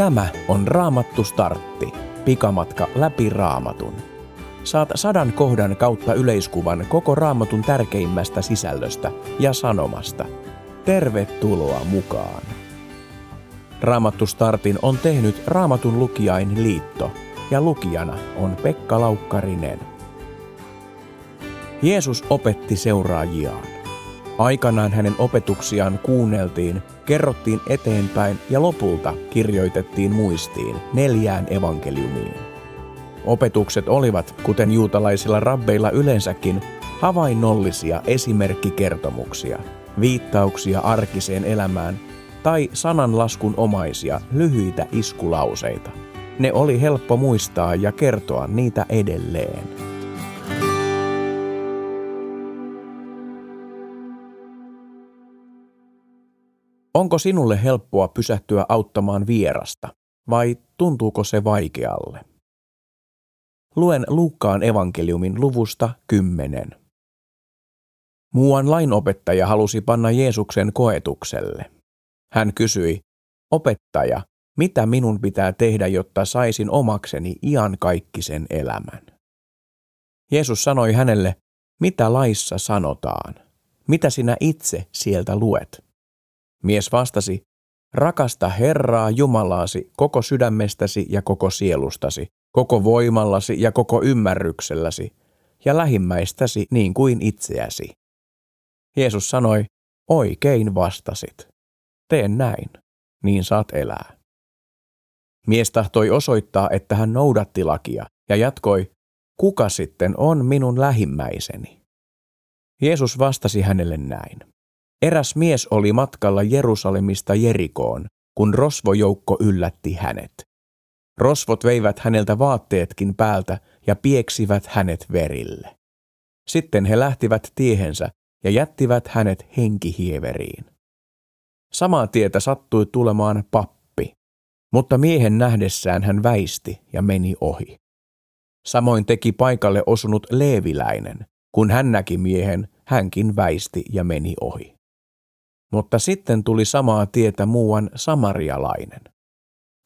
Tämä on Raamattu Startti, pikamatka läpi Raamatun. Saat sadan kohdan kautta yleiskuvan koko Raamatun tärkeimmästä sisällöstä ja sanomasta. Tervetuloa mukaan! Raamattu Startin on tehnyt Raamatun lukijain liitto ja lukijana on Pekka Laukkarinen. Jeesus opetti seuraajiaan. Aikanaan hänen opetuksiaan kuunneltiin, kerrottiin eteenpäin ja lopulta kirjoitettiin muistiin neljään evankeliumiin. Opetukset olivat, kuten juutalaisilla rabbeilla yleensäkin, havainnollisia esimerkkikertomuksia, viittauksia arkiseen elämään tai sananlaskun omaisia lyhyitä iskulauseita. Ne oli helppo muistaa ja kertoa niitä edelleen. Onko sinulle helppoa pysähtyä auttamaan vierasta, vai tuntuuko se vaikealle? Luen Luukkaan evankeliumin luvusta 10. Muuan lainopettaja halusi panna Jeesuksen koetukselle. Hän kysyi, opettaja, mitä minun pitää tehdä, jotta saisin omakseni iankaikkisen elämän? Jeesus sanoi hänelle, mitä laissa sanotaan? Mitä sinä itse sieltä luet? Mies vastasi, rakasta Herraa Jumalaasi koko sydämestäsi ja koko sielustasi, koko voimallasi ja koko ymmärrykselläsi, ja lähimmäistäsi niin kuin itseäsi. Jeesus sanoi, oikein vastasit. Tee näin, niin saat elää. Mies tahtoi osoittaa, että hän noudatti lakia, ja jatkoi, kuka sitten on minun lähimmäiseni? Jeesus vastasi hänelle näin. Eräs mies oli matkalla Jerusalemista Jerikoon, kun rosvojoukko yllätti hänet. Rosvot veivät häneltä vaatteetkin päältä ja pieksivät hänet verille. Sitten he lähtivät tiehensä ja jättivät hänet henkihieveriin. Samaa tietä sattui tulemaan pappi, mutta miehen nähdessään hän väisti ja meni ohi. Samoin teki paikalle osunut leeviläinen. Kun hän näki miehen, hänkin väisti ja meni ohi. Mutta sitten tuli samaa tietä muuan samarialainen.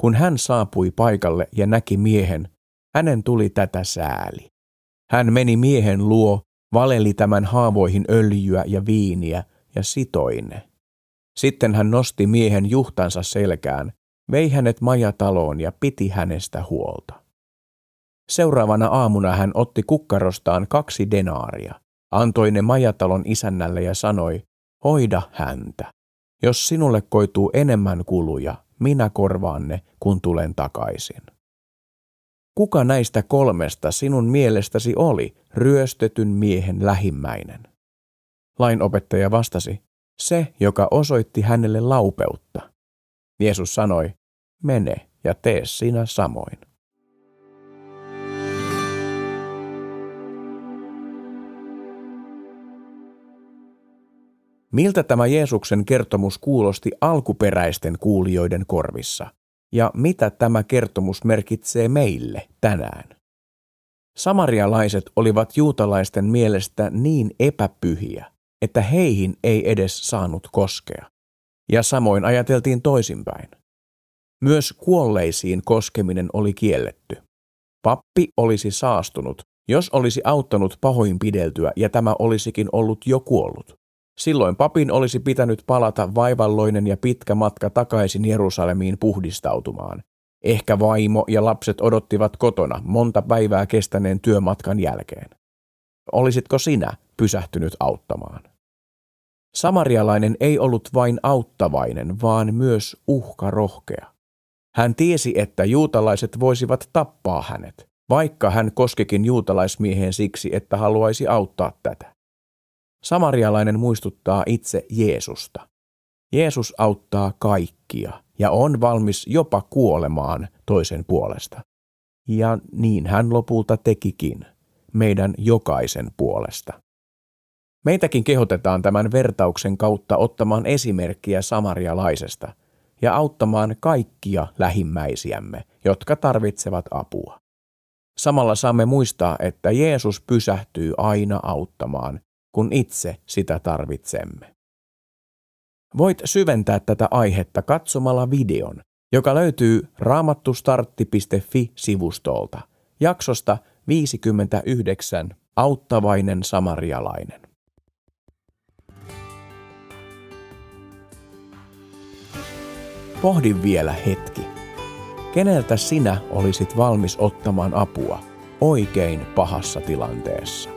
Kun hän saapui paikalle ja näki miehen, hänen tuli tätä sääli. Hän meni miehen luo, valeli tämän haavoihin öljyä ja viiniä ja sitoine. Sitten hän nosti miehen juhtansa selkään, vei hänet majataloon ja piti hänestä huolta. Seuraavana aamuna hän otti kukkarostaan kaksi denaaria, antoi ne majatalon isännälle ja sanoi, hoida häntä. Jos sinulle koituu enemmän kuluja, minä korvaan ne, kun tulen takaisin. Kuka näistä kolmesta sinun mielestäsi oli ryöstetyn miehen lähimmäinen? Lainopettaja vastasi, se, joka osoitti hänelle laupeutta. Jeesus sanoi, mene ja tee sinä samoin. Miltä tämä Jeesuksen kertomus kuulosti alkuperäisten kuulijoiden korvissa? Ja mitä tämä kertomus merkitsee meille tänään? Samarialaiset olivat juutalaisten mielestä niin epäpyhiä, että heihin ei edes saanut koskea. Ja samoin ajateltiin toisinpäin. Myös kuolleisiin koskeminen oli kielletty. Pappi olisi saastunut, jos olisi auttanut pahoinpideltyä ja tämä olisikin ollut jo kuollut. Silloin papin olisi pitänyt palata vaivalloinen ja pitkä matka takaisin Jerusalemiin puhdistautumaan. Ehkä vaimo ja lapset odottivat kotona monta päivää kestäneen työmatkan jälkeen. Olisitko sinä pysähtynyt auttamaan? Samarialainen ei ollut vain auttavainen, vaan myös uhkarohkea. Hän tiesi, että juutalaiset voisivat tappaa hänet, vaikka hän koskikin juutalaismieheen siksi, että haluaisi auttaa tätä. Samarialainen muistuttaa itse Jeesusta. Jeesus auttaa kaikkia ja on valmis jopa kuolemaan toisen puolesta. Ja niin hän lopulta tekikin, meidän jokaisen puolesta. Meitäkin kehotetaan tämän vertauksen kautta ottamaan esimerkkiä samarialaisesta ja auttamaan kaikkia lähimmäisiämme, jotka tarvitsevat apua. Samalla saamme muistaa, että Jeesus pysähtyy aina auttamaan kun itse sitä tarvitsemme. Voit syventää tätä aihetta katsomalla videon, joka löytyy raamattustartti.fi-sivustolta jaksosta 59 Auttavainen samarialainen. Pohdin vielä hetki. Keneltä sinä olisit valmis ottamaan apua oikein pahassa tilanteessa?